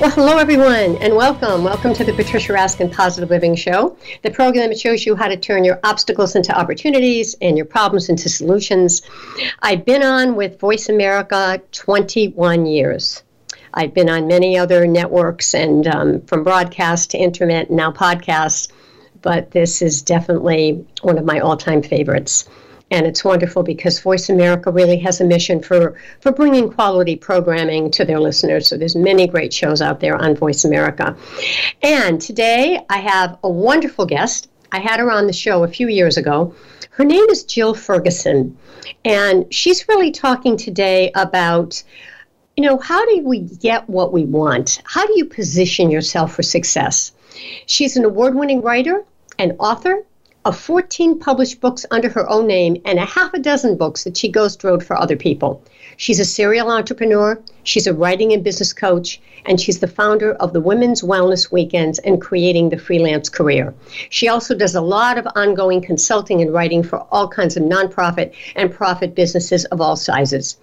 Well, hello, everyone, and welcome. Welcome to the Patricia Raskin Positive Living Show, the program that shows you how to turn your obstacles into opportunities and your problems into solutions. I've been on with Voice America 21 years. I've been on many other networks and um, from broadcast to internet now podcasts but this is definitely one of my all time favorites. And it's wonderful because Voice America really has a mission for, for bringing quality programming to their listeners. So there's many great shows out there on Voice America. And today I have a wonderful guest. I had her on the show a few years ago. Her name is Jill Ferguson. And she's really talking today about you know, how do we get what we want? How do you position yourself for success? She's an award winning writer, an author of 14 published books under her own name and a half a dozen books that she ghost wrote for other people. She's a serial entrepreneur, she's a writing and business coach, and she's the founder of the Women's Wellness Weekends and creating the freelance career. She also does a lot of ongoing consulting and writing for all kinds of nonprofit and profit businesses of all sizes.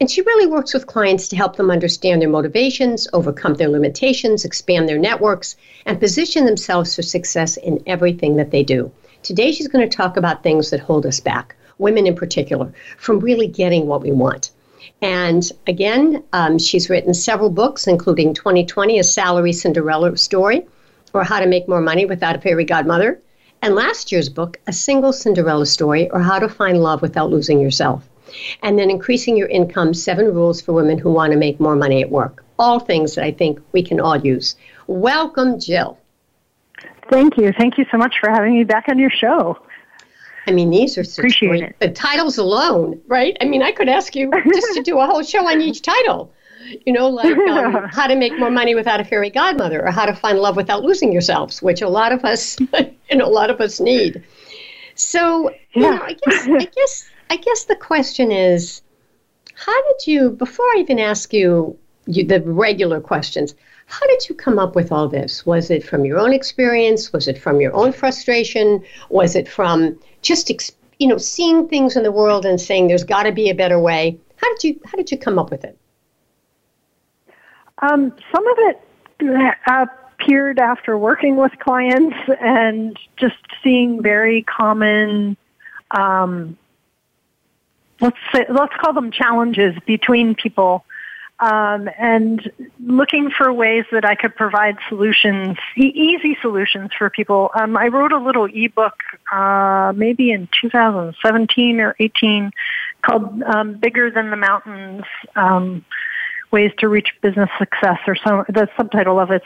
And she really works with clients to help them understand their motivations, overcome their limitations, expand their networks, and position themselves for success in everything that they do. Today, she's going to talk about things that hold us back, women in particular, from really getting what we want. And again, um, she's written several books, including 2020, A Salary Cinderella Story, or How to Make More Money Without a Fairy Godmother, and last year's book, A Single Cinderella Story, or How to Find Love Without Losing Yourself and then increasing your income seven rules for women who want to make more money at work. All things that I think we can all use. Welcome, Jill. Thank you. Thank you so much for having me back on your show. I mean, these are such Appreciate great, it. the titles alone, right? I mean, I could ask you just to do a whole show on each title. You know, like um, how to make more money without a fairy godmother, or how to find love without losing yourselves, which a lot of us, you know, a lot of us need. So, you Yeah. know, I guess, I guess I guess the question is, how did you? Before I even ask you, you the regular questions, how did you come up with all this? Was it from your own experience? Was it from your own frustration? Was it from just you know seeing things in the world and saying there's got to be a better way? How did you How did you come up with it? Um, some of it uh, appeared after working with clients and just seeing very common, um, let's say, let's call them challenges between people. Um, and looking for ways that I could provide solutions, e- easy solutions for people. Um, I wrote a little ebook, uh, maybe in 2017 or 18, called um, "Bigger Than the Mountains." Um, ways to reach business success or some the subtitle of it's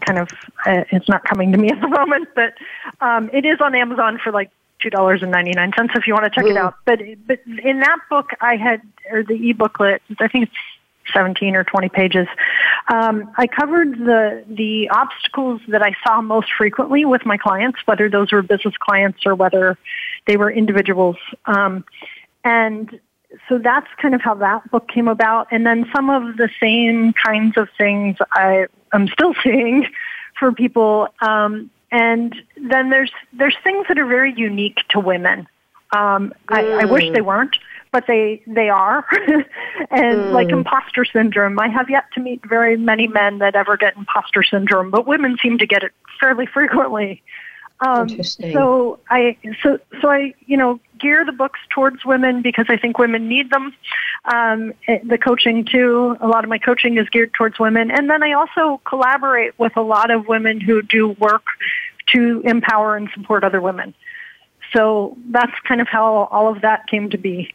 kind of uh, it's not coming to me at the moment but um, it is on amazon for like two dollars and ninety nine cents if you want to check it out but but in that book i had or the e-booklet i think it's 17 or 20 pages um, i covered the the obstacles that i saw most frequently with my clients whether those were business clients or whether they were individuals um, and so that's kind of how that book came about. And then some of the same kinds of things I am still seeing for people. Um, and then there's there's things that are very unique to women. Um, I, I wish they weren't, but they they are. and like imposter syndrome, I have yet to meet very many men that ever get imposter syndrome, but women seem to get it fairly frequently. Um, Interesting. so I so so I you know gear the books towards women because I think women need them. Um, eh, the coaching too. A lot of my coaching is geared towards women, and then I also collaborate with a lot of women who do work to empower and support other women. So that's kind of how all of that came to be.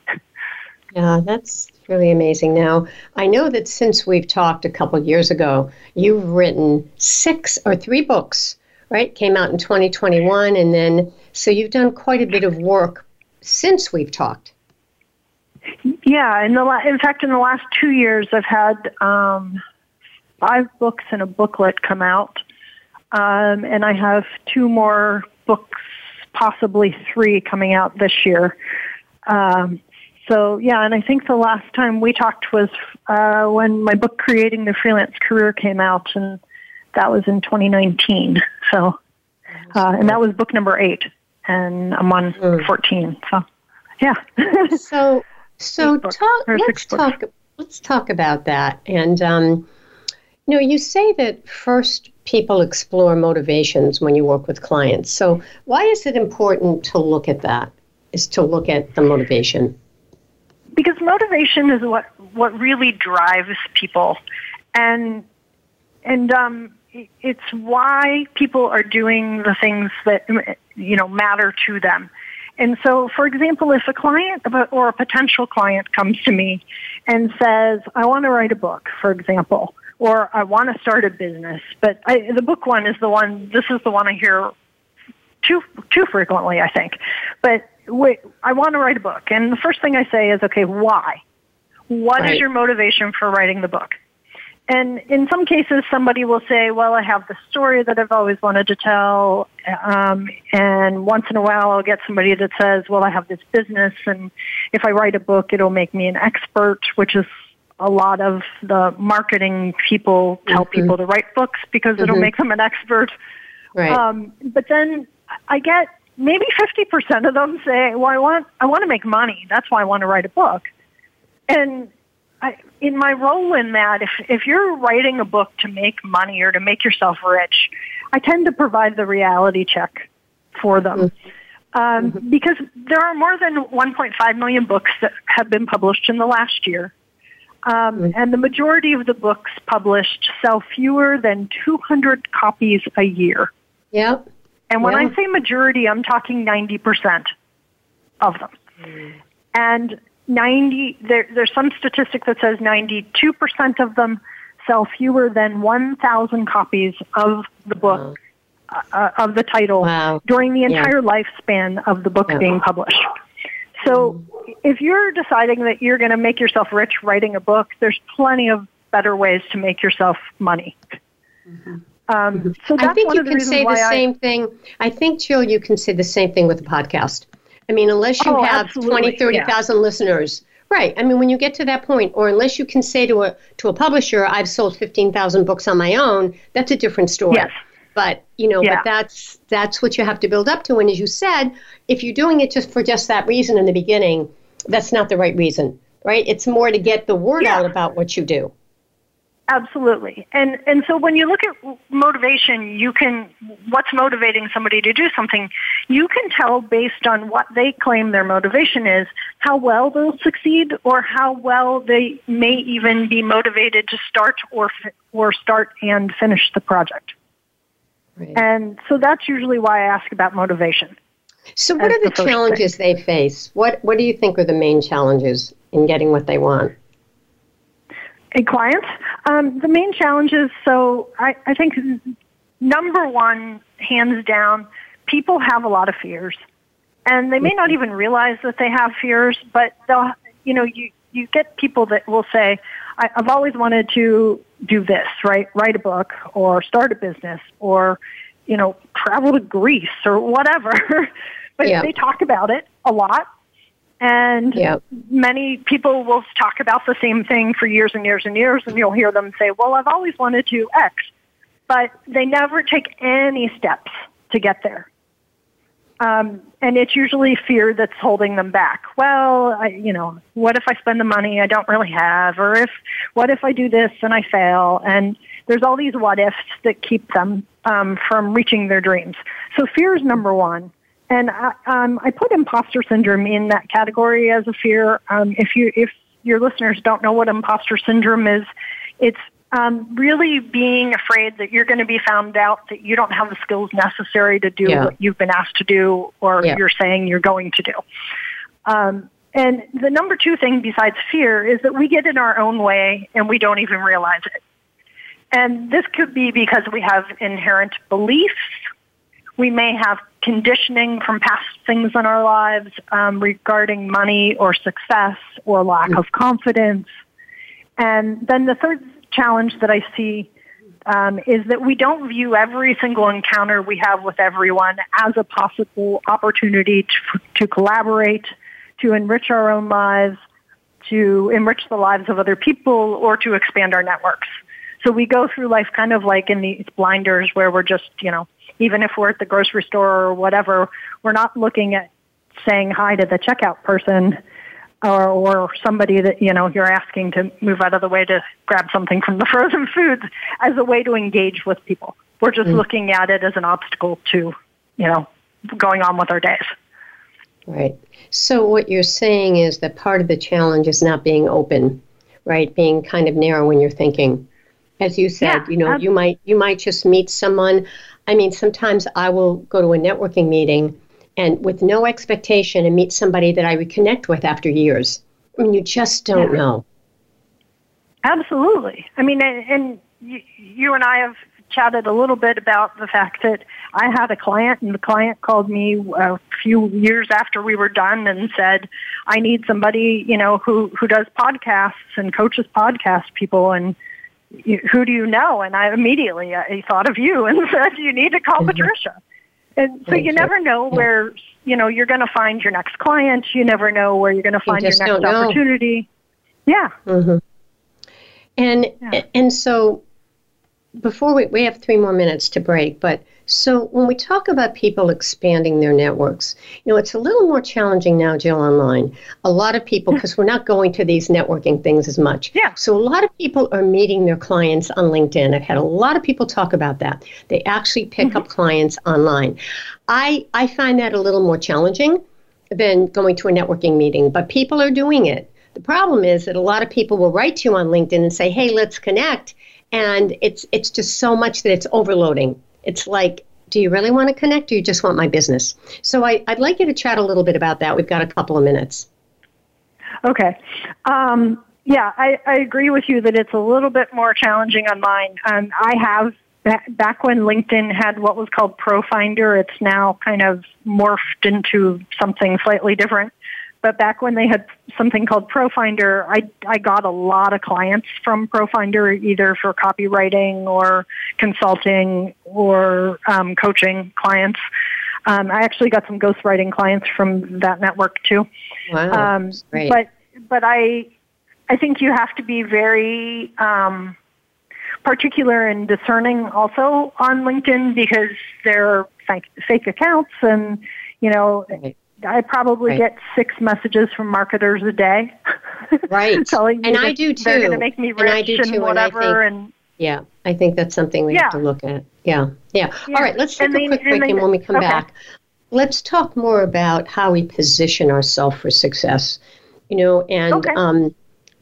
Yeah, that's really amazing. Now, I know that since we've talked a couple years ago, you've written six or three books, right? Came out in 2021, and then so you've done quite a bit of work since we've talked. Yeah, in the la- in fact, in the last two years, I've had um, five books and a booklet come out, um, and I have two more books, possibly three, coming out this year. Um, so yeah, and I think the last time we talked was uh, when my book "Creating the Freelance Career" came out, and that was in 2019. So, uh, and that was book number eight, and I'm on mm. 14. So, yeah. so, so talk. Let's talk. Let's talk about that. And um, you know, you say that first people explore motivations when you work with clients. So, why is it important to look at that? Is to look at the motivation? because motivation is what what really drives people, and and um, it's why people are doing the things that you know matter to them. And so, for example, if a client or a potential client comes to me and says, "I want to write a book," for example, or "I want to start a business," but I, the book one is the one. This is the one I hear too too frequently, I think. But wait, I want to write a book. And the first thing I say is, okay, why? What right. is your motivation for writing the book? And in some cases, somebody will say, well, I have the story that I've always wanted to tell. Um, and once in a while, I'll get somebody that says, well, I have this business. And if I write a book, it'll make me an expert, which is a lot of the marketing people tell mm-hmm. people to write books because mm-hmm. it'll make them an expert. Right. Um, but then I get maybe 50% of them say, well, I want, I want to make money. That's why I want to write a book. And I, in my role in that, if, if you're writing a book to make money or to make yourself rich, I tend to provide the reality check for them. Mm-hmm. Um, mm-hmm. because there are more than 1.5 million books that have been published in the last year. Um, mm-hmm. And the majority of the books published sell fewer than 200 copies a year. Yep. And when yeah. I say majority, I'm talking 90% of them. Mm. And 90, there, there's some statistic that says 92% of them sell fewer than 1,000 copies of the book, wow. uh, of the title, wow. during the entire yeah. lifespan of the book yeah. being published. So if you're deciding that you're going to make yourself rich writing a book, there's plenty of better ways to make yourself money. Mm-hmm. Um, mm-hmm. so I think you can say the same thing. I think, Jill, you can say the same thing with a podcast. I mean, unless you oh, have absolutely. 20, 30,000 yeah. listeners, right. I mean, when you get to that point, or unless you can say to a, to a publisher, I've sold 15,000 books on my own, that's a different story. Yes. But, you know, yeah. but that's, that's what you have to build up to. And as you said, if you're doing it just for just that reason in the beginning, that's not the right reason, right? It's more to get the word yeah. out about what you do. Absolutely. And and so when you look at motivation, you can what's motivating somebody to do something, you can tell based on what they claim their motivation is, how well they'll succeed or how well they may even be motivated to start or or start and finish the project. Right. And so that's usually why I ask about motivation. So what are the, the challenges thing. they face? What what do you think are the main challenges in getting what they want? a client. Um, the main challenges, so I, I think number one, hands down, people have a lot of fears. And they may not even realize that they have fears, but they'll, you know, you, you get people that will say, I, I've always wanted to do this, right? Write a book or start a business or, you know, travel to Greece or whatever. but yeah. they talk about it a lot and many people will talk about the same thing for years and years and years, and you'll hear them say, well, I've always wanted to X. But they never take any steps to get there. Um, and it's usually fear that's holding them back. Well, I, you know, what if I spend the money I don't really have? Or if, what if I do this and I fail? And there's all these what ifs that keep them um, from reaching their dreams. So fear is number one. And I, um, I put imposter syndrome in that category as a fear. Um, if you if your listeners don't know what imposter syndrome is, it's um, really being afraid that you're going to be found out that you don't have the skills necessary to do yeah. what you've been asked to do or yeah. you're saying you're going to do. Um, and the number two thing besides fear is that we get in our own way and we don't even realize it. And this could be because we have inherent beliefs we may have conditioning from past things in our lives um, regarding money or success or lack of confidence. And then the third challenge that I see um, is that we don't view every single encounter we have with everyone as a possible opportunity to, to collaborate, to enrich our own lives, to enrich the lives of other people, or to expand our networks. So we go through life kind of like in these blinders where we're just, you know, even if we're at the grocery store or whatever, we're not looking at saying hi to the checkout person or, or somebody that, you know, you're asking to move out of the way to grab something from the frozen foods as a way to engage with people. We're just mm. looking at it as an obstacle to, you know, going on with our days. Right. So what you're saying is that part of the challenge is not being open, right? Being kind of narrow when you're thinking. As you said, yeah, you know, absolutely. you might you might just meet someone. I mean, sometimes I will go to a networking meeting and with no expectation and meet somebody that I would connect with after years. I mean, you just don't yeah. know. Absolutely. I mean, and, and you, you and I have chatted a little bit about the fact that I had a client and the client called me a few years after we were done and said, I need somebody, you know, who, who does podcasts and coaches podcast people and who do you know? And I immediately I thought of you and said, you need to call mm-hmm. Patricia. And so you never know where, you know, you're going to find your next client. You never know where you're going to find you your next opportunity. Yeah. Mm-hmm. And, yeah. and so before we, we have three more minutes to break, but so when we talk about people expanding their networks, you know, it's a little more challenging now, Jill, online. A lot of people, because we're not going to these networking things as much. Yeah. So a lot of people are meeting their clients on LinkedIn. I've had a lot of people talk about that. They actually pick mm-hmm. up clients online. I, I find that a little more challenging than going to a networking meeting, but people are doing it. The problem is that a lot of people will write to you on LinkedIn and say, "Hey, let's connect," and it's it's just so much that it's overloading. It's like, do you really want to connect or you just want my business? So I, would like you to chat a little bit about that. We've got a couple of minutes. Okay. Um, yeah, I, I agree with you that it's a little bit more challenging on mine. Um, I have back when LinkedIn had what was called ProFinder, it's now kind of morphed into something slightly different. But back when they had something called ProFinder, I, I got a lot of clients from ProFinder, either for copywriting or consulting or um, coaching clients. Um, I actually got some ghostwriting clients from that network too. Wow, um, great. But but I I think you have to be very um, particular and discerning also on LinkedIn because there are fake, fake accounts and you know right. I probably right. get six messages from marketers a day. Right. telling and I do too. They're going to make me rich and, I do too, and whatever. And, think, and, yeah, I think that's something we yeah. have to look at. Yeah. yeah. yeah. All right, let's take and a they, quick break, and, when we come okay. back, let's talk more about how we position ourselves for success. You know, and okay. um,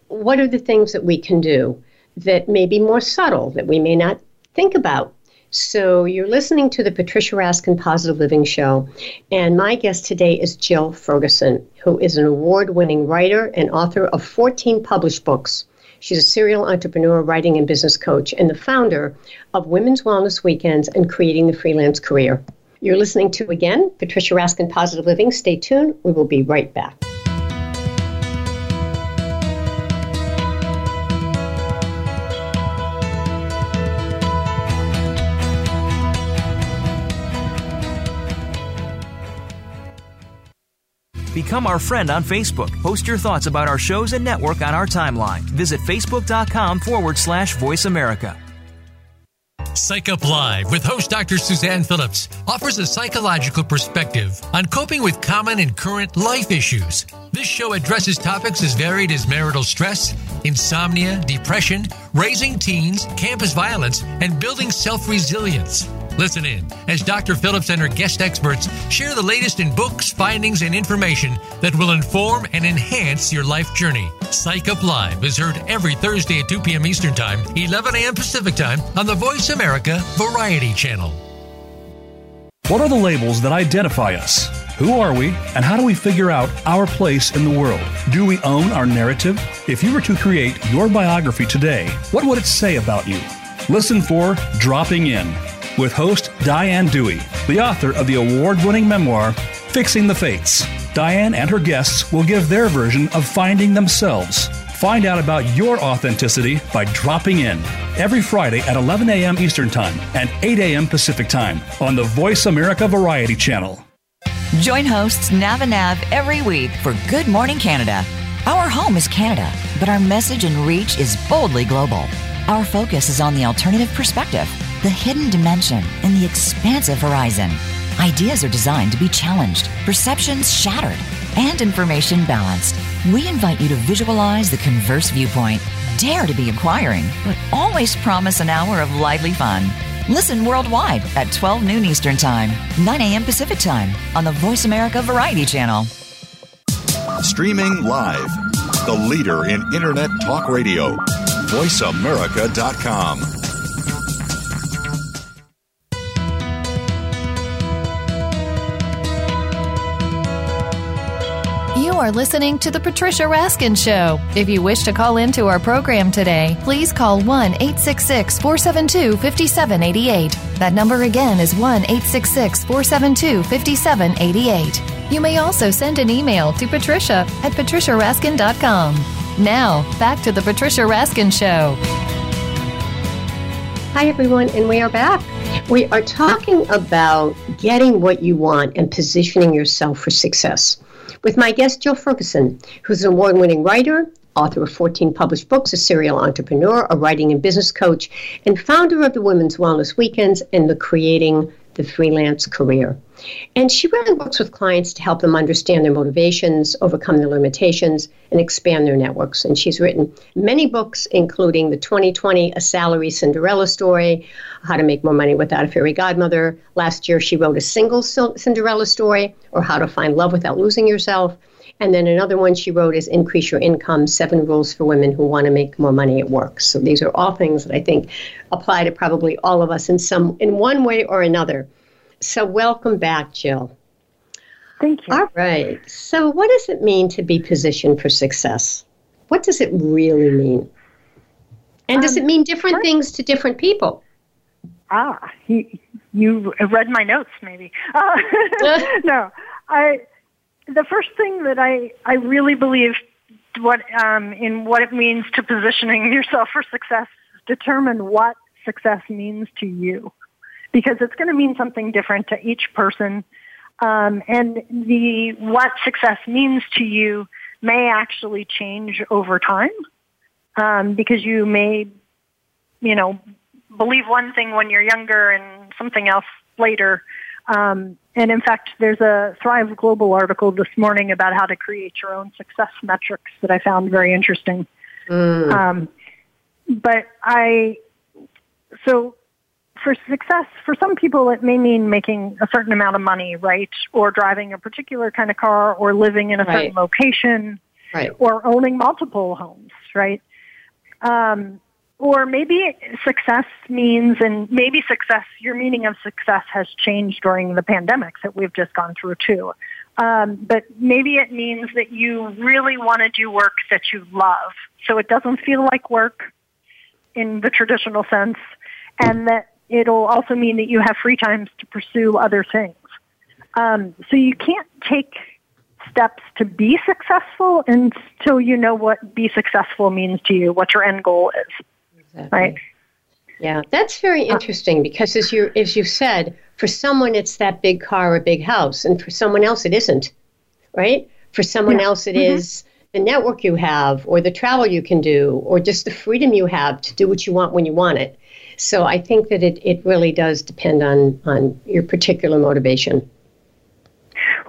what are the things that we can do that may be more subtle that we may not think about so, you're listening to the Patricia Raskin Positive Living Show, and my guest today is Jill Ferguson, who is an award winning writer and author of 14 published books. She's a serial entrepreneur, writing, and business coach, and the founder of Women's Wellness Weekends and Creating the Freelance Career. You're listening to, again, Patricia Raskin Positive Living. Stay tuned. We will be right back. Become our friend on Facebook. Post your thoughts about our shows and network on our timeline. Visit facebook.com forward slash voice America. Psych Up Live with host Dr. Suzanne Phillips offers a psychological perspective on coping with common and current life issues. This show addresses topics as varied as marital stress, insomnia, depression, raising teens, campus violence, and building self resilience. Listen in as Dr. Phillips and her guest experts share the latest in books, findings, and information that will inform and enhance your life journey. Psych Up Live is heard every Thursday at 2 p.m. Eastern Time, 11 a.m. Pacific Time on the Voice America Variety Channel. What are the labels that identify us? Who are we, and how do we figure out our place in the world? Do we own our narrative? If you were to create your biography today, what would it say about you? Listen for Dropping In with host Diane Dewey, the author of the award winning memoir, Fixing the Fates. Diane and her guests will give their version of finding themselves. Find out about your authenticity by dropping in every Friday at 11 a.m. Eastern Time and 8 a.m. Pacific Time on the Voice America Variety Channel. Join hosts Nav and Nav every week for Good Morning Canada. Our home is Canada, but our message and reach is boldly global. Our focus is on the alternative perspective, the hidden dimension, and the expansive horizon. Ideas are designed to be challenged, perceptions shattered, and information balanced. We invite you to visualize the converse viewpoint, dare to be inquiring, but always promise an hour of lively fun. Listen worldwide at 12 noon Eastern Time, 9 a.m. Pacific Time on the Voice America Variety Channel. Streaming live, the leader in Internet Talk Radio, voiceamerica.com. You are listening to The Patricia Raskin Show. If you wish to call into our program today, please call 1 866 472 5788. That number again is 1 866 472 5788. You may also send an email to patricia at patriciaraskin.com. Now, back to The Patricia Raskin Show. Hi, everyone, and we are back. We are talking about getting what you want and positioning yourself for success with my guest, Jill Ferguson, who's an award winning writer, author of 14 published books, a serial entrepreneur, a writing and business coach, and founder of the Women's Wellness Weekends and the Creating the Freelance Career. And she really works with clients to help them understand their motivations, overcome their limitations, and expand their networks. And she's written many books, including the 2020 A Salary Cinderella Story, How to Make More Money Without a Fairy Godmother. Last year, she wrote a single Cinderella story, or How to Find Love Without Losing Yourself. And then another one she wrote is Increase Your Income Seven Rules for Women Who Want to Make More Money at Work. So these are all things that I think apply to probably all of us in some in one way or another. So, welcome back, Jill. Thank you. All right. So, what does it mean to be positioned for success? What does it really mean? And does um, it mean different sure. things to different people? Ah, you, you read my notes, maybe. Uh, no, I. The first thing that I I really believe what um, in what it means to positioning yourself for success, determine what success means to you because it's going to mean something different to each person. Um, and the what success means to you may actually change over time um, because you may, you know, believe one thing when you're younger and something else later. Um, and in fact, there's a Thrive Global article this morning about how to create your own success metrics that I found very interesting. Mm. Um, but I, so for success, for some people, it may mean making a certain amount of money, right? Or driving a particular kind of car, or living in a right. certain location, right. or owning multiple homes, right? Um, or maybe success means, and maybe success, your meaning of success has changed during the pandemic that we've just gone through too. Um, but maybe it means that you really want to do work that you love. So it doesn't feel like work in the traditional sense, and that it'll also mean that you have free times to pursue other things. Um, so you can't take steps to be successful until you know what be successful means to you, what your end goal is. Exactly. Right? Yeah, that's very uh, interesting because as you as you said, for someone it's that big car or big house, and for someone else it isn't. Right? For someone yeah. else it mm-hmm. is the network you have or the travel you can do or just the freedom you have to do what you want when you want it. So I think that it, it really does depend on, on your particular motivation.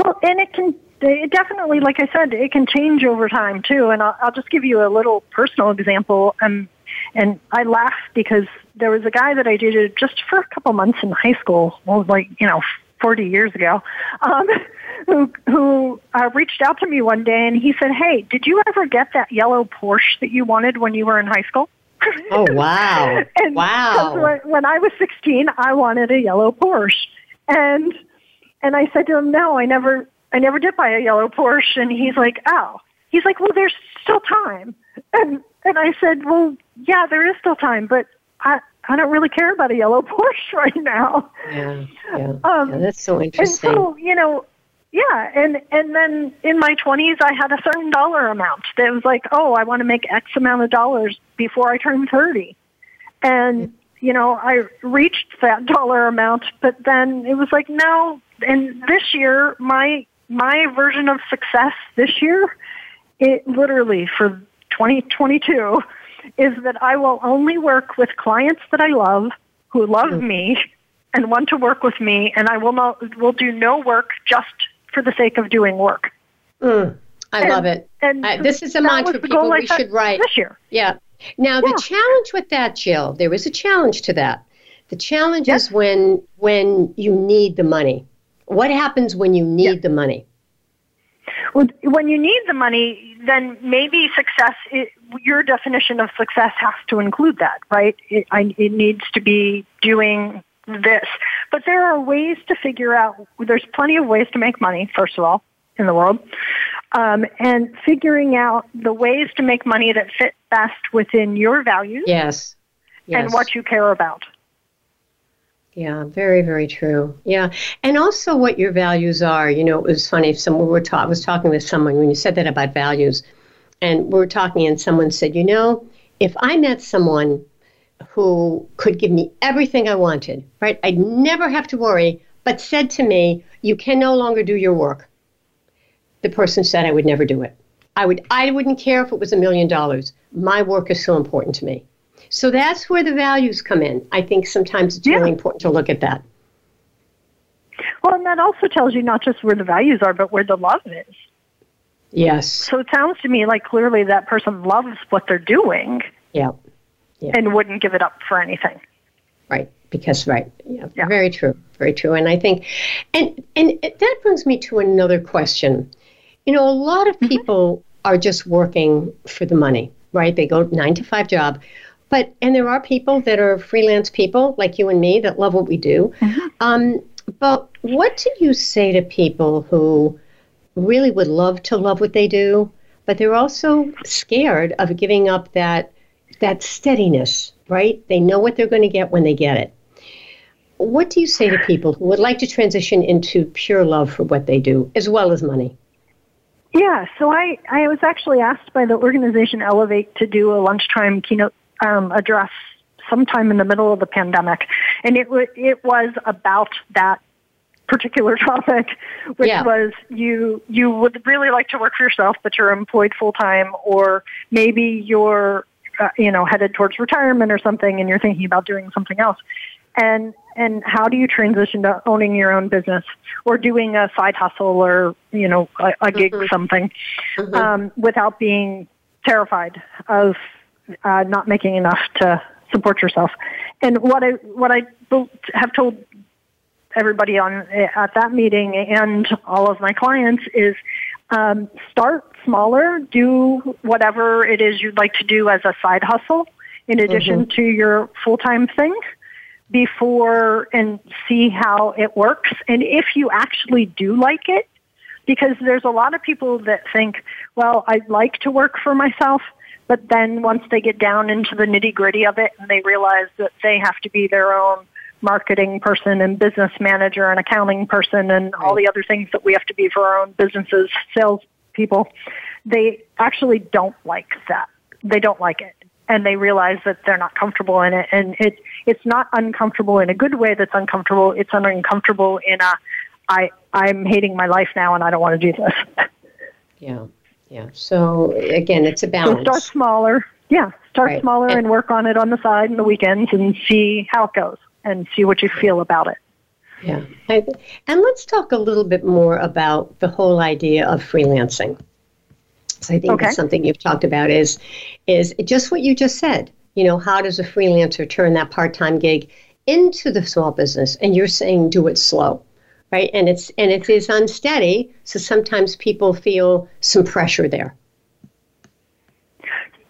Well, and it can it definitely, like I said, it can change over time too. And I'll, I'll just give you a little personal example. Um, and I laugh because there was a guy that I dated just for a couple months in high school, well, like you know, forty years ago, um, who who uh, reached out to me one day and he said, "Hey, did you ever get that yellow Porsche that you wanted when you were in high school?" Oh wow! and wow! When, when I was 16, I wanted a yellow Porsche, and and I said to him, "No, I never, I never did buy a yellow Porsche." And he's like, "Oh." He's like, "Well, there's still time." And and I said, "Well, yeah, there is still time, but I I don't really care about a yellow Porsche right now." Yeah, yeah, um, yeah that's so interesting. And so you know, yeah, and and then in my 20s I had a certain dollar amount that was like, "Oh, I want to make X amount of dollars before I turn 30." And you know, I reached that dollar amount, but then it was like, "No, and this year, my my version of success this year, it literally for 2022 is that I will only work with clients that I love, who love mm. me, and want to work with me, and I will not will do no work just for the sake of doing work. Mm. I and, love it. And I, this is a mantra people we should write this year. Yeah. Now yeah. the challenge with that, Jill, there is a challenge to that. The challenge yes. is when when you need the money. What happens when you need the money? Well, when you need the money, then maybe success. Your definition of success has to include that, right? It, I, it needs to be doing this. But there are ways to figure out. There's plenty of ways to make money. First of all, in the world, um, and figuring out the ways to make money that fit best within your values. Yes. yes. And what you care about. Yeah, very, very true. Yeah, and also what your values are. You know, it was funny. Someone we were ta- was talking with someone when you said that about values, and we were talking, and someone said, you know, if I met someone who could give me everything I wanted, right, I'd never have to worry, but said to me, you can no longer do your work. The person said I would never do it. I would. I wouldn't care if it was a million dollars. My work is so important to me. So that's where the values come in. I think sometimes it's yeah. really important to look at that. Well, and that also tells you not just where the values are, but where the love is. Yes. So it sounds to me like clearly that person loves what they're doing. Yeah. yeah. And wouldn't give it up for anything. Right. Because right. Yeah. yeah. Very true. Very true. And I think and and that brings me to another question. You know, a lot of mm-hmm. people mm-hmm. are just working for the money, right? They go 9 to 5 job but and there are people that are freelance people like you and me that love what we do. Mm-hmm. Um, but what do you say to people who really would love to love what they do, but they're also scared of giving up that that steadiness, right? They know what they're going to get when they get it. What do you say to people who would like to transition into pure love for what they do, as well as money? Yeah, so I, I was actually asked by the organization Elevate to do a lunchtime keynote um, address sometime in the middle of the pandemic, and it w- it was about that particular topic, which yeah. was you you would really like to work for yourself, but you're employed full time, or maybe you're uh, you know headed towards retirement or something, and you're thinking about doing something else. And and how do you transition to owning your own business or doing a side hustle or you know a, a gig mm-hmm. something mm-hmm. Um, without being terrified of uh, not making enough to support yourself. And what I what I have told everybody on at that meeting and all of my clients is um, start smaller, do whatever it is you'd like to do as a side hustle in addition mm-hmm. to your full time thing before and see how it works. And if you actually do like it, because there's a lot of people that think, well, I'd like to work for myself, but then once they get down into the nitty gritty of it and they realize that they have to be their own marketing person and business manager and accounting person and all the other things that we have to be for our own businesses, sales people, they actually don't like that. They don't like it. And they realize that they're not comfortable in it. And it, it's not uncomfortable in a good way that's uncomfortable. It's uncomfortable in a, I, I'm hating my life now and I don't want to do this. Yeah. Yeah. So again, it's a balance. So start smaller. Yeah. Start right. smaller and, and work on it on the side and the weekends and see how it goes and see what you feel about it. Yeah. And let's talk a little bit more about the whole idea of freelancing. So I think okay. that's something you've talked about is is just what you just said. You know, how does a freelancer turn that part-time gig into the small business? And you're saying do it slow right? And it's and it is unsteady, so sometimes people feel some pressure there.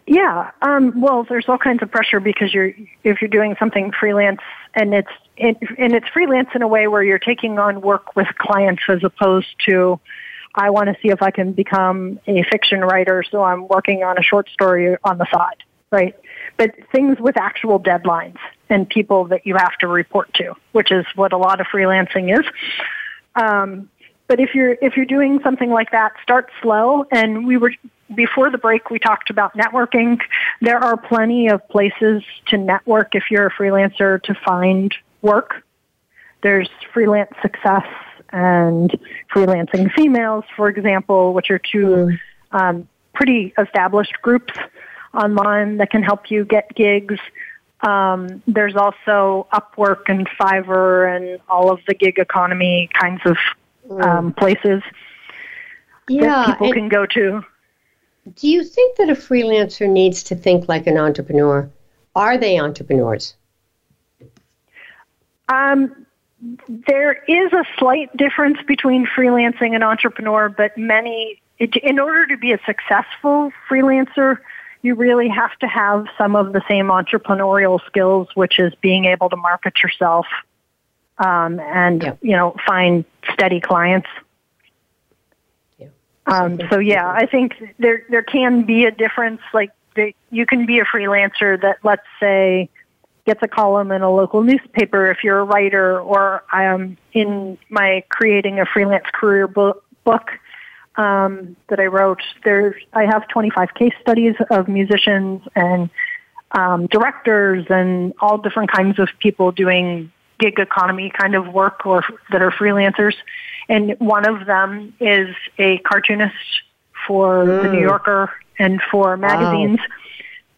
Yeah, um, well, there's all kinds of pressure because you're if you're doing something freelance and it's it, and it's freelance in a way where you're taking on work with clients as opposed to I want to see if I can become a fiction writer, so I'm working on a short story on the side, right? But things with actual deadlines and people that you have to report to, which is what a lot of freelancing is. Um, but if you're if you're doing something like that, start slow. And we were before the break, we talked about networking. There are plenty of places to network if you're a freelancer to find work. There's freelance success and Freelancing Females, for example, which are two um, pretty established groups online that can help you get gigs. Um, there's also Upwork and Fiverr and all of the gig economy kinds of um, places Yeah, that people and- can go to. Do you think that a freelancer needs to think like an entrepreneur? Are they entrepreneurs? Um, there is a slight difference between freelancing and entrepreneur, but many, it, in order to be a successful freelancer, you really have to have some of the same entrepreneurial skills, which is being able to market yourself um, and Yeah. you know find steady clients. Um, so yeah, I think there there can be a difference. Like the, you can be a freelancer that, let's say, gets a column in a local newspaper if you're a writer, or um, in my creating a freelance career book, book um, that I wrote, there's I have 25 case studies of musicians and um, directors and all different kinds of people doing gig economy kind of work or that are freelancers. And one of them is a cartoonist for the New Yorker and for magazines.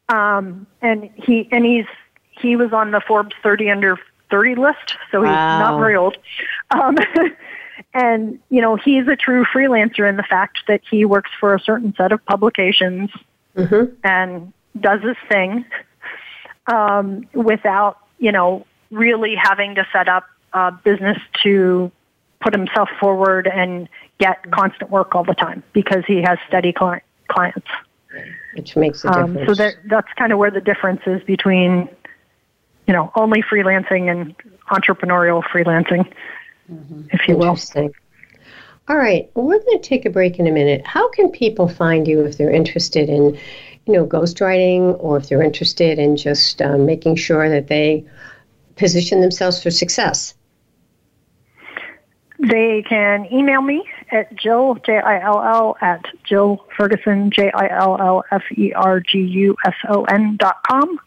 Um, and he and he's he was on the Forbes 30 under 30 list, so he's Wow. not very old. Um, and you know he's a true freelancer in the fact that he works for a certain set of publications and does his thing um, without you know really having to set up a business to put himself forward and get constant work all the time because he has steady client, clients. Which makes a Um, difference. so that, that's kind of where the difference is between, you know, only freelancing and entrepreneurial freelancing, if you will. All right, well, we're going to take a break in a minute. How can people find you if they're interested in, you know, ghostwriting, or if they're interested in just um, making sure that they position themselves for success? They can email me at Jill, J-I-L-L, at Jill Ferguson, J-I-L-L-F-E-R-G-U-S-O-N dot com,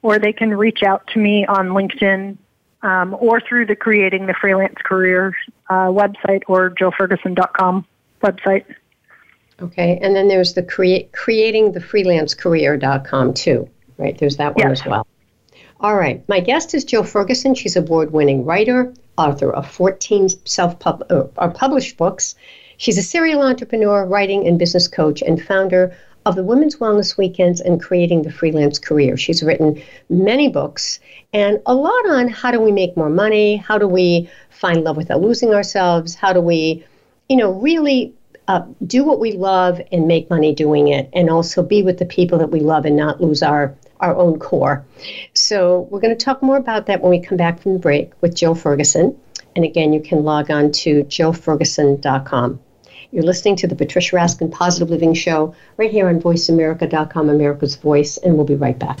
or they can reach out to me on LinkedIn um, or through the Creating the Freelance Career uh, website or jillferguson.com website. Okay, and then there's the create creating the Freelance freelancecareer.com too, right? There's that one Yes. as well. All right, my guest is Jill Ferguson. She's a award-winning writer, author of 14 self-pub uh, books. She's a serial entrepreneur, writing and business coach, and founder of the Women's Wellness Weekends and Creating the Freelance Career. She's written many books and a lot on how do we make more money, how do we find love without losing ourselves, how do we, you know, really uh, do what we love and make money doing it, and also be with the people that we love and not lose our our own core. So we're going to talk more about that when we come back from the break with Jill Ferguson. And again, you can log on to jillferguson.com. You're listening to the Patricia Raskin Positive Living Show right here on VoiceAmerica.com, America's Voice, and we'll be right back.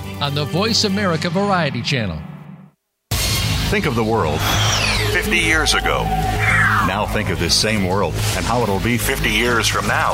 on the Voice America Variety Channel. Think of the world 50 years ago. Now think of this same world and how it'll be 50 years from now.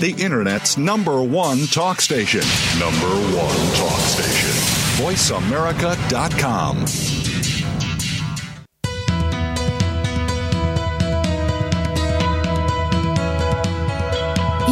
The Internet's number one talk station. Number one talk station. VoiceAmerica.com.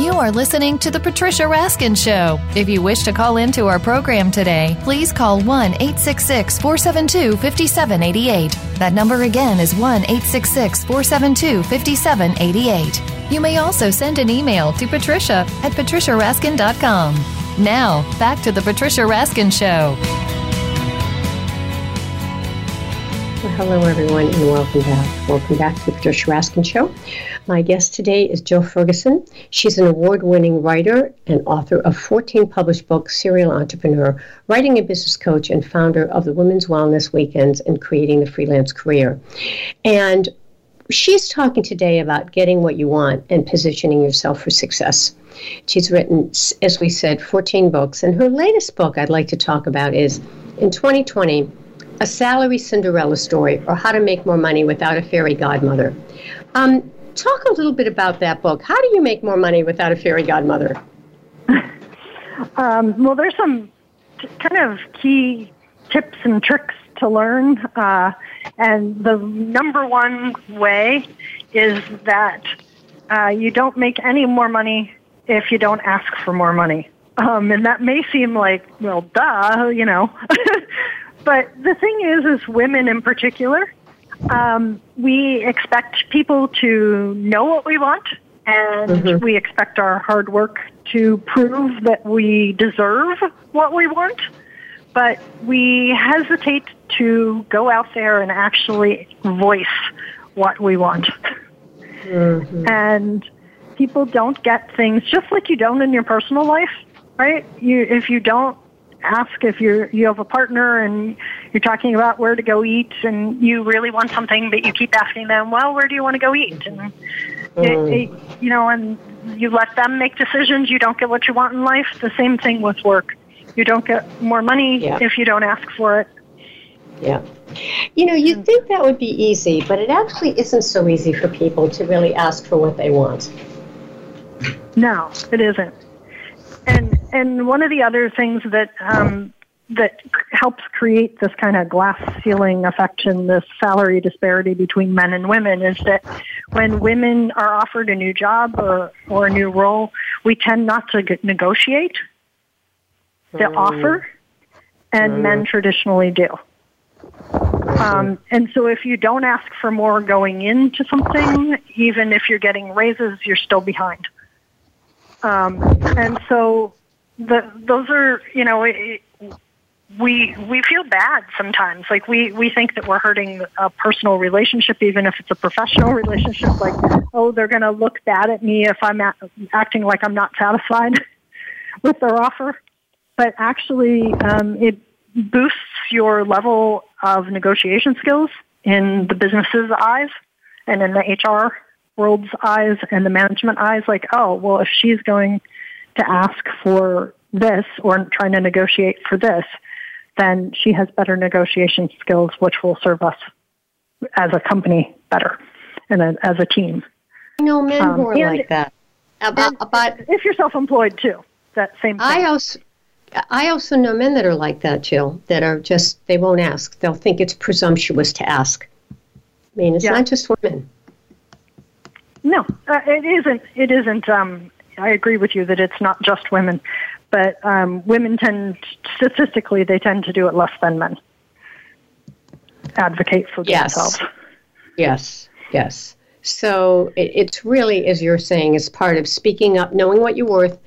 You are listening to The Patricia Raskin Show. If you wish to call into our program today, please call 1 866 472 5788. That number again is 1 866 472 5788. You may also send an email to patricia at patriciaraskin.com. Now, back to The Patricia Raskin Show. Well, hello, everyone, and welcome back. Welcome back to the Patricia Raskin Show. My guest today is Jill Ferguson. She's an award winning writer and author of 14 published books, serial entrepreneur, writing and business coach, and founder of the Women's Wellness Weekends and Creating the Freelance Career. And she's talking today about getting what you want and positioning yourself for success. She's written, as we said, 14 books. And her latest book I'd like to talk about is in 2020 A Salary Cinderella Story or How to Make More Money Without a Fairy Godmother. Um, talk a little bit about that book. How do you make more money without a fairy godmother? um, well, there's some t- kind of key tips and tricks to learn. Uh, and the number one way is that uh, you don't make any more money if you don't ask for more money. Um, and that may seem like, well, duh, you know. but the thing is, is women in particular, um, we expect people to know what we want, and mm-hmm. we expect our hard work to prove that we deserve what we want. But we hesitate to go out there and actually voice what we want. Mm-hmm. And people don't get things just like you don't in your personal life, right? You if you don't ask if you're you have a partner and you're talking about where to go eat and you really want something but you keep asking them well where do you want to go eat and mm. it, it, you know and you let them make decisions you don't get what you want in life the same thing with work you don't get more money yeah. if you don't ask for it yeah you know you'd think that would be easy but it actually isn't so easy for people to really ask for what they want no it isn't and and one of the other things that um, that helps create this kind of glass ceiling effect and this salary disparity between men and women is that when women are offered a new job or, or a new role, we tend not to negotiate the mm. offer, and mm. men traditionally do. Um, and so if you don't ask for more going into something, even if you're getting raises, you're still behind. Um, and so the, those are, you know, it, we we feel bad sometimes. Like we we think that we're hurting a personal relationship, even if it's a professional relationship. Like, oh, they're going to look bad at me if I'm at, acting like I'm not satisfied with their offer. But actually, um, it boosts your level of negotiation skills in the business's eyes and in the HR world's eyes and the management eyes. Like, oh, well, if she's going to ask for this or trying to negotiate for this, then she has better negotiation skills, which will serve us as a company better and as a team. No men um, who are like that. About, about if you're self-employed too, that same. Thing. I also, I also know men that are like that, Jill. That are just they won't ask. They'll think it's presumptuous to ask. I mean, it's yeah. not just women. No, uh, it isn't. It isn't. Um, I agree with you that it's not just women, but um, women tend, statistically, they tend to do it less than men. Advocate for yes. themselves. Yes, yes. So it, it's really, as you're saying, is part of speaking up, knowing what you're worth.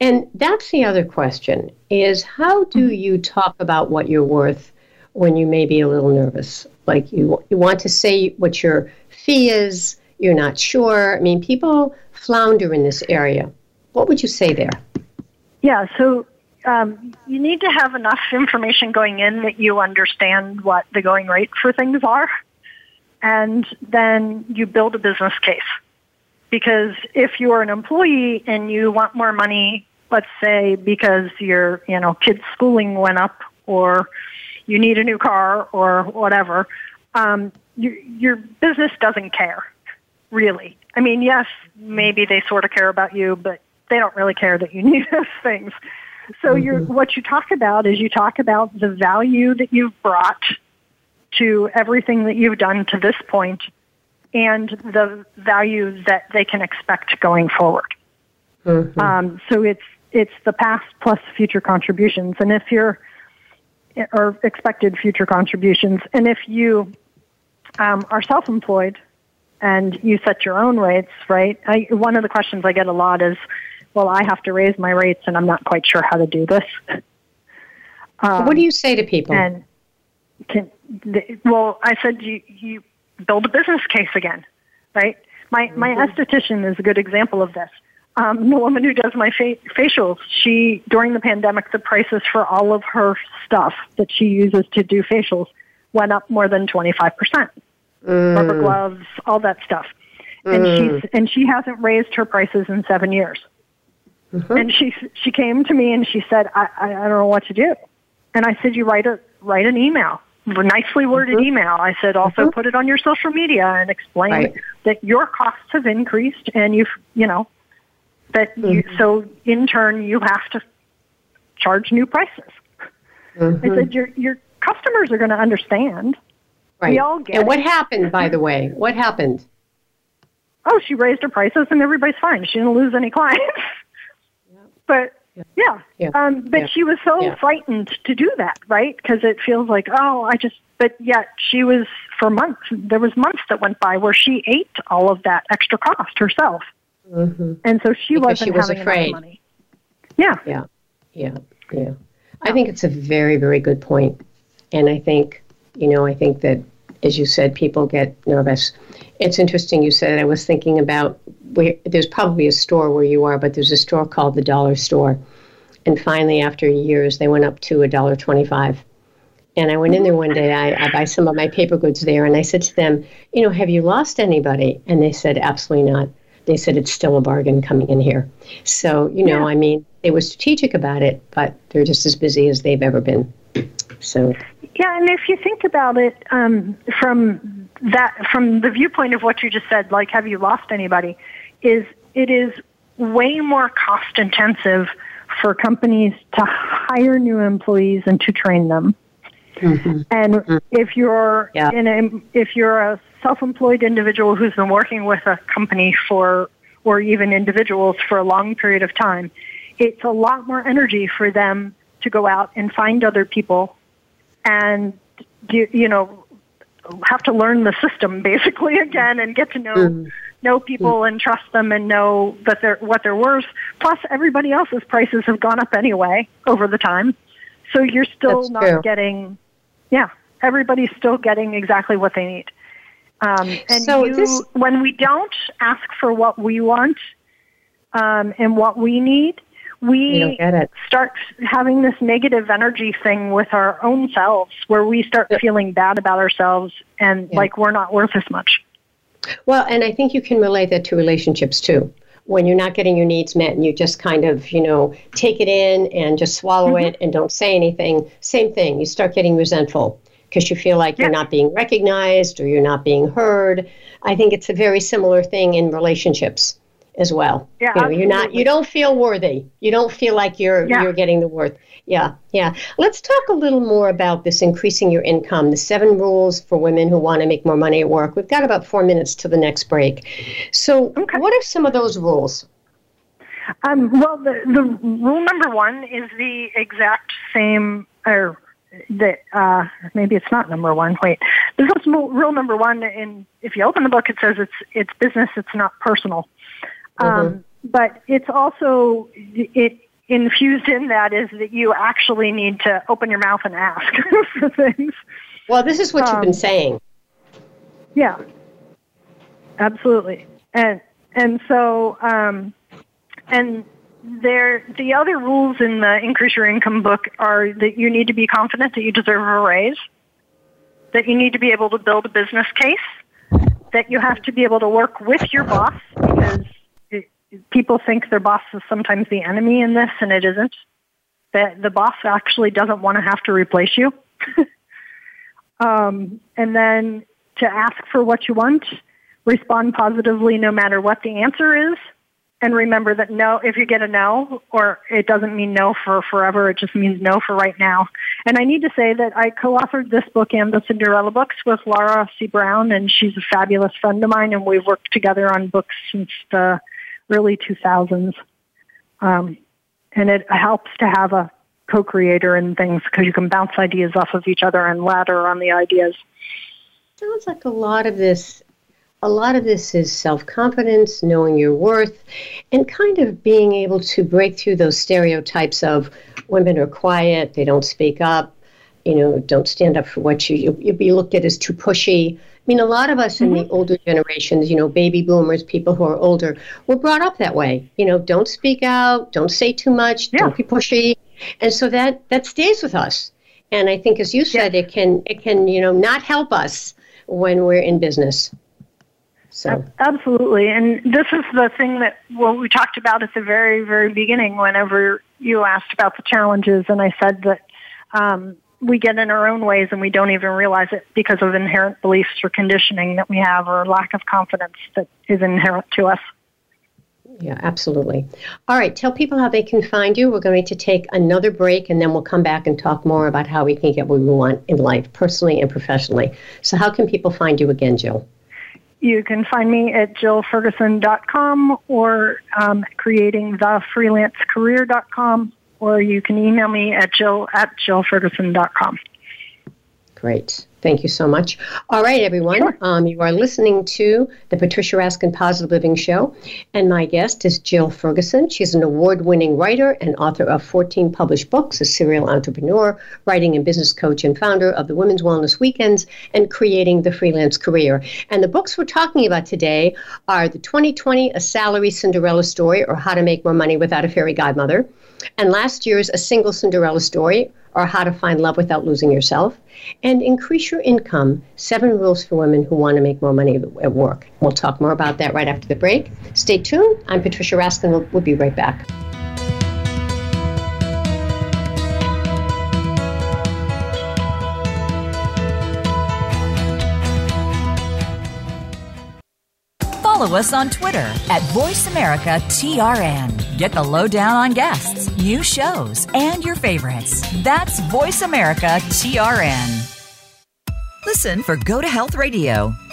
And that's the other question: is how do mm-hmm. you talk about what you're worth when you may be a little nervous? Like you, you want to say what your fee is, you're not sure. I mean, people flounder in this area. What would you say there? Yeah, so um, you need to have enough information going in that you understand what the going rate for things are, and then you build a business case. Because if you're an employee and you want more money, let's say because your you know kid's schooling went up, or you need a new car, or whatever, um, your your business doesn't care, really. I mean, yes, maybe they sort of care about you, but they don't really care that you need those things. So mm-hmm. you're, what you talk about is you talk about the value that you've brought to everything that you've done to this point and the value that they can expect going forward. Mm-hmm. Um, so it's it's the past plus future contributions, and if you're or expected future contributions, and if you um, are self-employed and you set your own rates, right? I, one of the questions I get a lot is, well, I have to raise my rates and I'm not quite sure how to do this. Um, what do you say to people? And can, the, well, I said you, you build a business case again, right? My, my mm-hmm. esthetician is a good example of this. Um, the woman who does my fa- facials, she, during the pandemic, the prices for all of her stuff that she uses to do facials went up more than 25%. Mm. Rubber gloves, all that stuff. Mm. And she's, and she hasn't raised her prices in seven years. Mm-hmm. And she she came to me and she said, I, I, I don't know what to do. And I said, you write a write an email, a nicely worded mm-hmm. email. I said, also mm-hmm. put it on your social media and explain right. that your costs have increased and you've you know that you mm-hmm. so in turn you have to charge new prices. I mm-hmm. said your your customers are going to understand. Right. We all get. And what happened, by the way? What happened? Oh, she raised her prices and everybody's fine. She didn't lose any clients. But yeah, yeah. Um, but yeah. she was so yeah. frightened to do that, right? Because it feels like, oh, I just. But yet she was for months. There was months that went by where she ate all of that extra cost herself, mm-hmm. and so she because wasn't she was having afraid. money. Yeah, yeah, yeah, yeah. I think it's a very, very good point. point, and I think you know, I think that as you said, people get nervous. It's interesting you said. I was thinking about where there's probably a store where you are, but there's a store called the Dollar Store, and finally, after years, they went up to a dollar twenty-five. And I went in there one day. I, I buy some of my paper goods there, and I said to them, "You know, have you lost anybody?" And they said, "Absolutely not." They said it's still a bargain coming in here. So you know, yeah. I mean, they were strategic about it, but they're just as busy as they've ever been. So yeah, and if you think about it um, from that, from the viewpoint of what you just said, like have you lost anybody, is it is way more cost intensive for companies to hire new employees and to train them. Mm-hmm. And if you're yeah. in a, if you're a self-employed individual who's been working with a company for or even individuals for a long period of time, it's a lot more energy for them to go out and find other people and you, you know have to learn the system basically again and get to know mm. know people mm. and trust them and know that they're what they're worth. Plus, everybody else's prices have gone up anyway over the time, so you're still That's not true. getting. Yeah, everybody's still getting exactly what they need. Um, and so you, this, when we don't ask for what we want um, and what we need, we start having this negative energy thing with our own selves where we start yeah. feeling bad about ourselves and yeah. like we're not worth as much. Well, and I think you can relate that to relationships too. When you're not getting your needs met and you just kind of, you know, take it in and just swallow mm-hmm. it and don't say anything, same thing. You start getting resentful because you feel like yeah. you're not being recognized or you're not being heard. I think it's a very similar thing in relationships as well. Yeah, you know, you're not you don't feel worthy. You don't feel like you're yeah. you're getting the worth. Yeah, yeah. Let's talk a little more about this increasing your income, the seven rules for women who want to make more money at work. We've got about four minutes to the next break. So, okay. what are some of those rules? Um, well, the, the rule number one is the exact same, or the uh, maybe it's not number one. Wait, this is rule number one. In if you open the book, it says it's it's business. It's not personal. Mm-hmm. Um, but it's also it infused in that is that you actually need to open your mouth and ask for things. Well, this is what um, you've been um, saying. Yeah, absolutely, and and so um, and there, the other rules in the Increase Your Income book are that you need to be confident that you deserve a raise, that you need to be able to build a business case, that you have to be able to work with your boss because it, people think their boss is sometimes the enemy in this, and it isn't. That the boss actually doesn't want to have to replace you. um, and then to ask for what you want, respond positively no matter what the answer is, and remember that no, if you get a no, or it doesn't mean no for forever, it just means no for right now. And I need to say that I co-authored this book and the Cinderella books with Laura C. Brown, and she's a fabulous friend of mine, and we've worked together on books since the early 2000s. Um, and it helps to have a co-creator in things because you can bounce ideas off of each other and ladder on the ideas. Sounds like a lot of this a lot of this is self confidence, knowing your worth, and kind of being able to break through those stereotypes of women are quiet, they don't speak up, you know, don't stand up for what you, you you'll be looked at as too pushy. I mean, a lot of us mm-hmm. in the mm-hmm. older generations, you know, baby boomers, people who are older, were brought up that way. You know, don't speak out, don't say too much, yeah. don't be pushy, and so that that stays with us. And I think, as you said, yeah. it can it can you know not help us when we're in business. So absolutely, and this is the thing that what we talked about at the very very beginning. Whenever you asked about the challenges, and I said that um, we get in our own ways and we don't even realize it because of inherent beliefs or conditioning that we have, or lack of confidence that is inherent to us. Yeah, absolutely. All right, tell people how they can find you. We're going to take another break and then we'll come back and talk more about how we can get what we want in life, personally and professionally. So, how can people find you again, Jill? You can find me at jillferguson.com or um, creatingthefreelancecareer.com, or you can email me at jill at jillferguson.com. Great. Thank you so much. All right, everyone. Sure. Um, you are listening to the Patricia Raskin Positive Living Show, and my guest is Jill Ferguson. She's an award winning writer and author of 14 published books, a serial entrepreneur, writing and business coach, and founder of the Women's Wellness Weekends and Creating the Freelance Career. And the books we're talking about today are The 2020 A Salary Cinderella Story, or How to Make More Money Without a Fairy Godmother, and last year's A Single Cinderella Story, or How to Find Love Without Losing Yourself, and Your Income Seven Rules for Women Who Want to Make More Money at Work. We'll talk more about that right after the break. Stay tuned. I'm Patricia Raskin. We'll, we'll be right back. follow us on Twitter at VoiceAmericaTRN. Get the lowdown on guests, new shows, and your favorites. That's VoiceAmericaTRN. Listen for Go to Health Radio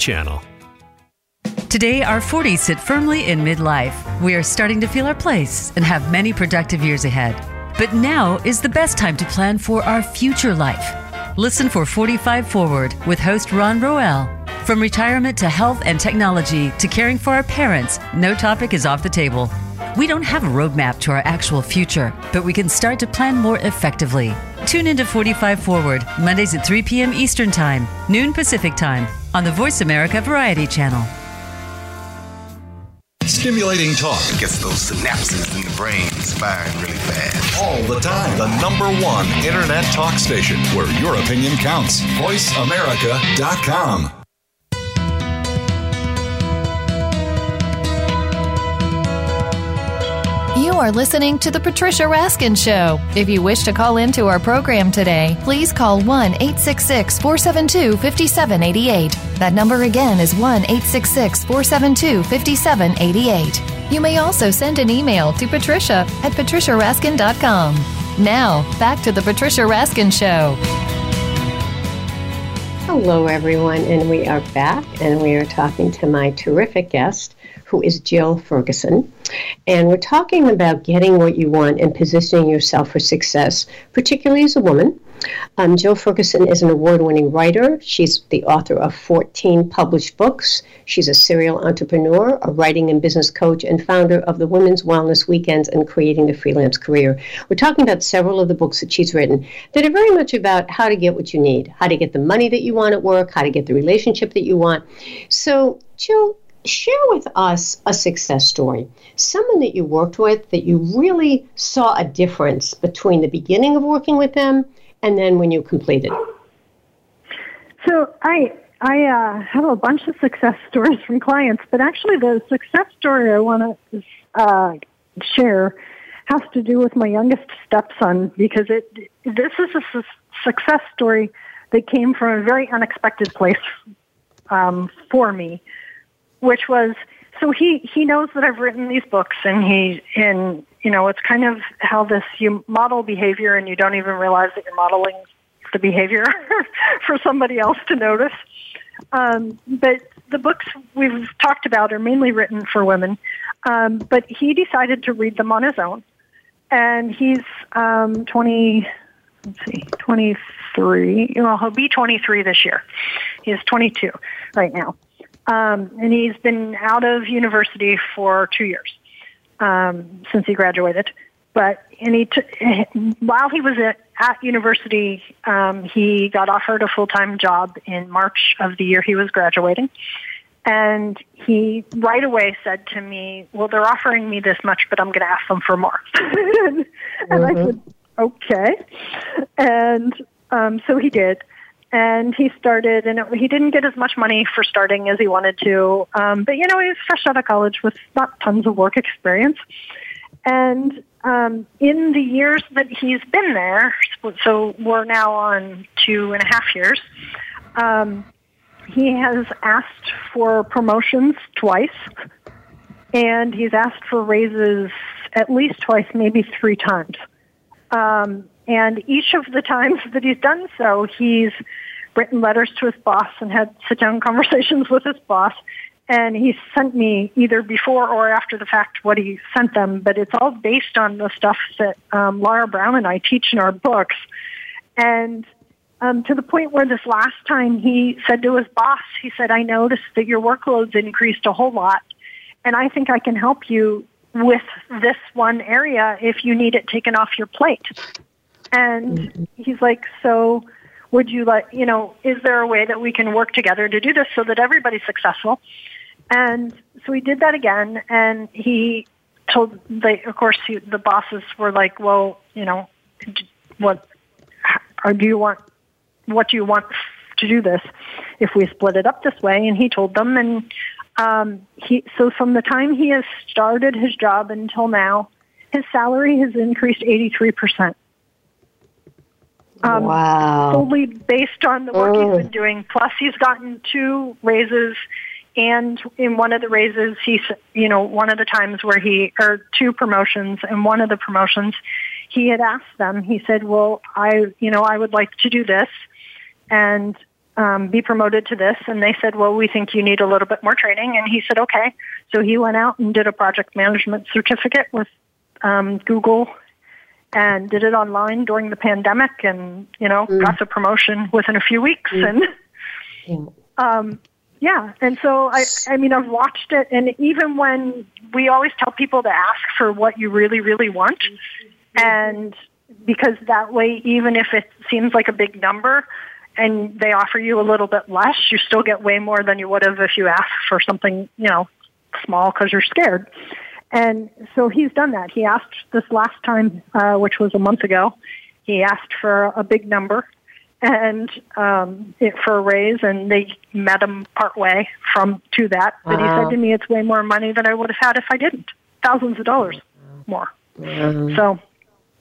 channel. Today, our 40s sit firmly in midlife. We are starting to feel our place and have many productive years ahead. But now is the best time to plan for our future life. Listen for 45 Forward with host Ron Roel. From retirement to health and technology to caring for our parents, no topic is off the table. We don't have a roadmap to our actual future, but we can start to plan more effectively. Tune into 45 Forward, Mondays at 3 p.m. Eastern Time, noon Pacific Time, on the Voice America Variety Channel. Stimulating talk it gets those synapses in the brain firing really fast. All the time. The number one internet talk station where your opinion counts. VoiceAmerica.com. You are listening to The Patricia Raskin Show. If you wish to call into our program today, please call 1 866 472 5788. That number again is 1 866 472 5788. You may also send an email to patricia at patriciaraskin.com. Now, back to The Patricia Raskin Show. Hello, everyone, and we are back, and we are talking to my terrific guest, who is Jill Ferguson. And we're talking about getting what you want and positioning yourself for success, particularly as a woman. Um, Jill Ferguson is an award winning writer. She's the author of 14 published books. She's a serial entrepreneur, a writing and business coach, and founder of the Women's Wellness Weekends and Creating the Freelance Career. We're talking about several of the books that she's written that are very much about how to get what you need, how to get the money that you want at work, how to get the relationship that you want. So, Jill, share with us a success story. Someone that you worked with that you really saw a difference between the beginning of working with them and then when you completed. So I I uh, have a bunch of success stories from clients, but actually the success story I want to uh, share has to do with my youngest stepson because it this is a su- success story that came from a very unexpected place um, for me which was so he he knows that I've written these books, and he and you know it's kind of how this you model behavior, and you don't even realize that you're modeling the behavior for somebody else to notice. Um, but the books we've talked about are mainly written for women, um, but he decided to read them on his own, and he's um, twenty. Let's see, twenty three. Well, he'll be twenty three this year. He's twenty two right now. Um, and he's been out of university for two years um, since he graduated. But and he t- while he was at, at university, um, he got offered a full time job in March of the year he was graduating. And he right away said to me, "Well, they're offering me this much, but I'm going to ask them for more." and mm-hmm. I said, "Okay." And um, so he did and he started and it, he didn't get as much money for starting as he wanted to. Um, but you know he was fresh out of college with not tons of work experience. And um, in the years that he's been there so we're now on two and a half years um, he has asked for promotions twice. And he's asked for raises at least twice maybe three times. Um, and each of the times that he's done so, he's written letters to his boss and had sit down conversations with his boss. And he sent me either before or after the fact what he sent them, but it's all based on the stuff that um, Laura Brown and I teach in our books. And um, to the point where this last time he said to his boss, he said, I noticed that your workload's increased a whole lot, and I think I can help you with this one area if you need it taken off your plate. And mm-hmm. he's like, so would you like, you know, is there a way that we can work together to do this so that everybody's successful? And so he did that again, and he told they, of course, he, the bosses were like, well, you know, what, or do you want, what do you want to do this if we split it up this way? And he told them, and um, he, so from the time he has started his job until now, his salary has increased 83%. Um, wow. Solely based on the work oh. he's been doing. Plus, he's gotten two raises, and in one of the raises, he's you know one of the times where he or two promotions, and one of the promotions, he had asked them. He said, "Well, I you know I would like to do this, and um, be promoted to this." And they said, "Well, we think you need a little bit more training." And he said, "Okay." So he went out and did a project management certificate with um, Google and did it online during the pandemic and you know mm. got the promotion within a few weeks mm. and yeah. um yeah and so i i mean i've watched it and even when we always tell people to ask for what you really really want mm-hmm. and because that way even if it seems like a big number and they offer you a little bit less you still get way more than you would have if you asked for something you know small because you're scared and so he's done that. He asked this last time, uh, which was a month ago, he asked for a big number and um, it, for a raise, and they met him part way from to that. But he said to me, "It's way more money than I would have had if I didn't. Thousands of dollars more." Wow. So,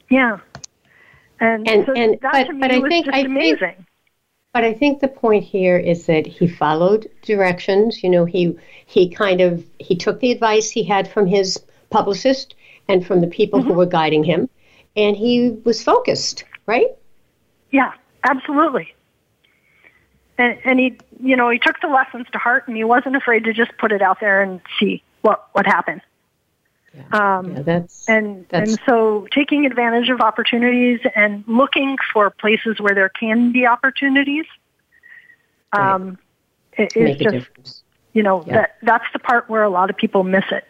yeah. And, and, so and that but, to me but I was think just I amazing. Think, but I think the point here is that he followed directions. You know, he he kind of he took the advice he had from his publicist and from the people Mm-hmm. who were guiding him, and he was focused, right? Yeah, absolutely. And, and he, you know, he took the lessons to heart, and he wasn't afraid to just put it out there and see what what happened. Um, Yeah, that's and that's and so taking advantage of opportunities and looking for places where there can be opportunities um, it to is make just you know Yeah. that that's the part where a lot of people miss it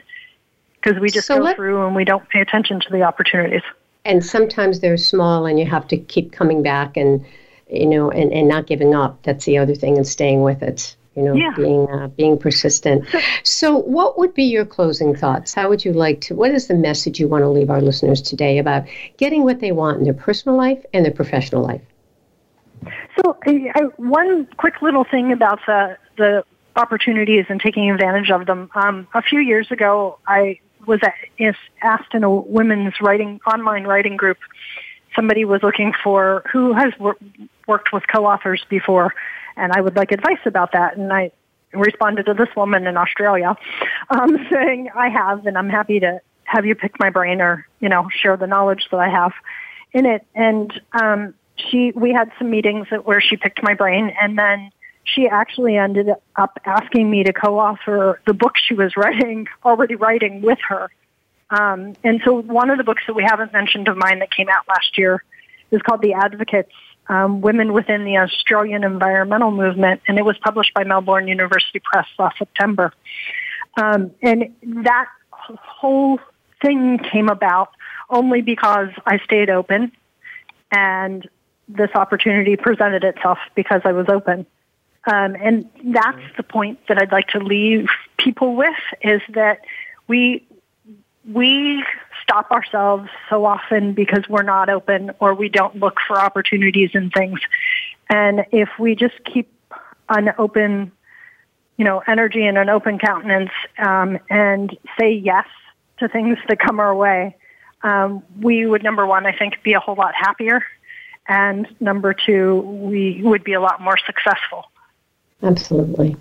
because we just So go let- through and we don't pay attention to the opportunities. and sometimes they're small and you have to keep coming back and you know and, and not giving up. That's the other thing and staying with it you know Yeah. being uh, being persistent so what would be your closing thoughts how would you like to what is the message you want to leave our listeners today about getting what they want in their personal life and their professional life So, I, I, one quick little thing about the the opportunities and taking advantage of them. Um, a few years ago, I was at, is asked in a women's writing online writing group. Somebody was looking for who has wor- worked with co-authors before, and I would like advice about that. And I responded to this woman in Australia, um, saying, "I have, and I'm happy to have you pick my brain or you know share the knowledge that I have in it." And um, she, we had some meetings where she picked my brain, and then she actually ended up asking me to co-author the book she was writing, already writing with her. Um, and so one of the books that we haven't mentioned of mine that came out last year is called The Advocates, um, Women Within the Australian Environmental Movement, and it was published by Melbourne University Press last September. Um, and that whole thing came about only because I stayed open and this opportunity presented itself because I was open. Um, and that's the point that I'd like to leave people with is that we we stop ourselves so often because we're not open or we don't look for opportunities and things. And if we just keep an open, you know, energy and an open countenance um, and say yes to things that come our way, um, we would number one, I think, be a whole lot happier, and number two, we would be a lot more successful. absolutely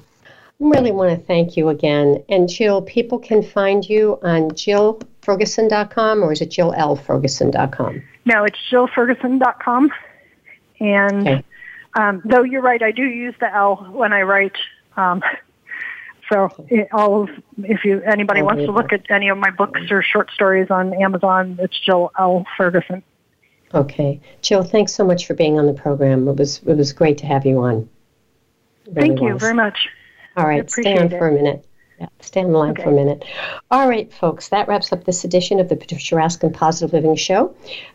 I really want to thank you again. And Jill, people can find you on jillferguson.com or is it jilllferguson.com? No, it's jillferguson.com. And Okay. um, though you're right, I do use the L when I write. Um, so it, all of, if you anybody wants to look at any of my books or short stories on Amazon, it's Jill L. Ferguson. Okay. Jill, thanks so much for being on the program. It was it was great to have you on. Really Thank you was. very much. All right, stay on for a minute. Yeah, stay on the line for a minute. All right, folks, that wraps up this edition of the Patricia Raskin Positive Living Show.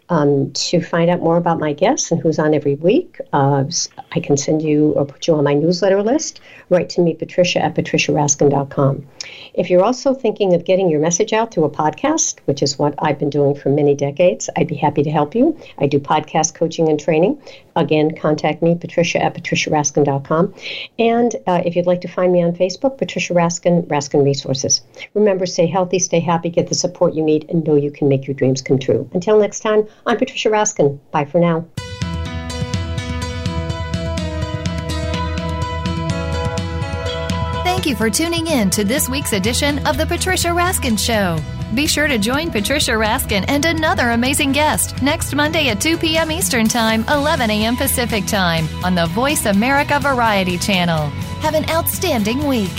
Um, to find out more about my guests and who's on every week, uh, I can send you or put you on my newsletter list. Write to me, Patricia at patriciaraskin.com. If you're also thinking of getting your message out through a podcast, which is what I've been doing for many decades, I'd be happy to help you. I do podcast coaching and training. Again, contact me, Patricia at patriciaraskin.com. And uh, if you'd like to find me on Facebook, Patricia Raskin, Raskin Resources. Remember, stay healthy, stay happy, get the support you need, and know you can make your dreams come true. Until next time, I'm Patricia Raskin. Bye for now. Thank you for tuning in to this week's edition of The Patricia Raskin Show. Be sure to join Patricia Raskin and another amazing guest next Monday at 2 p.m. Eastern Time, 11 a.m. Pacific Time on the Voice America Variety Channel. Have an outstanding week.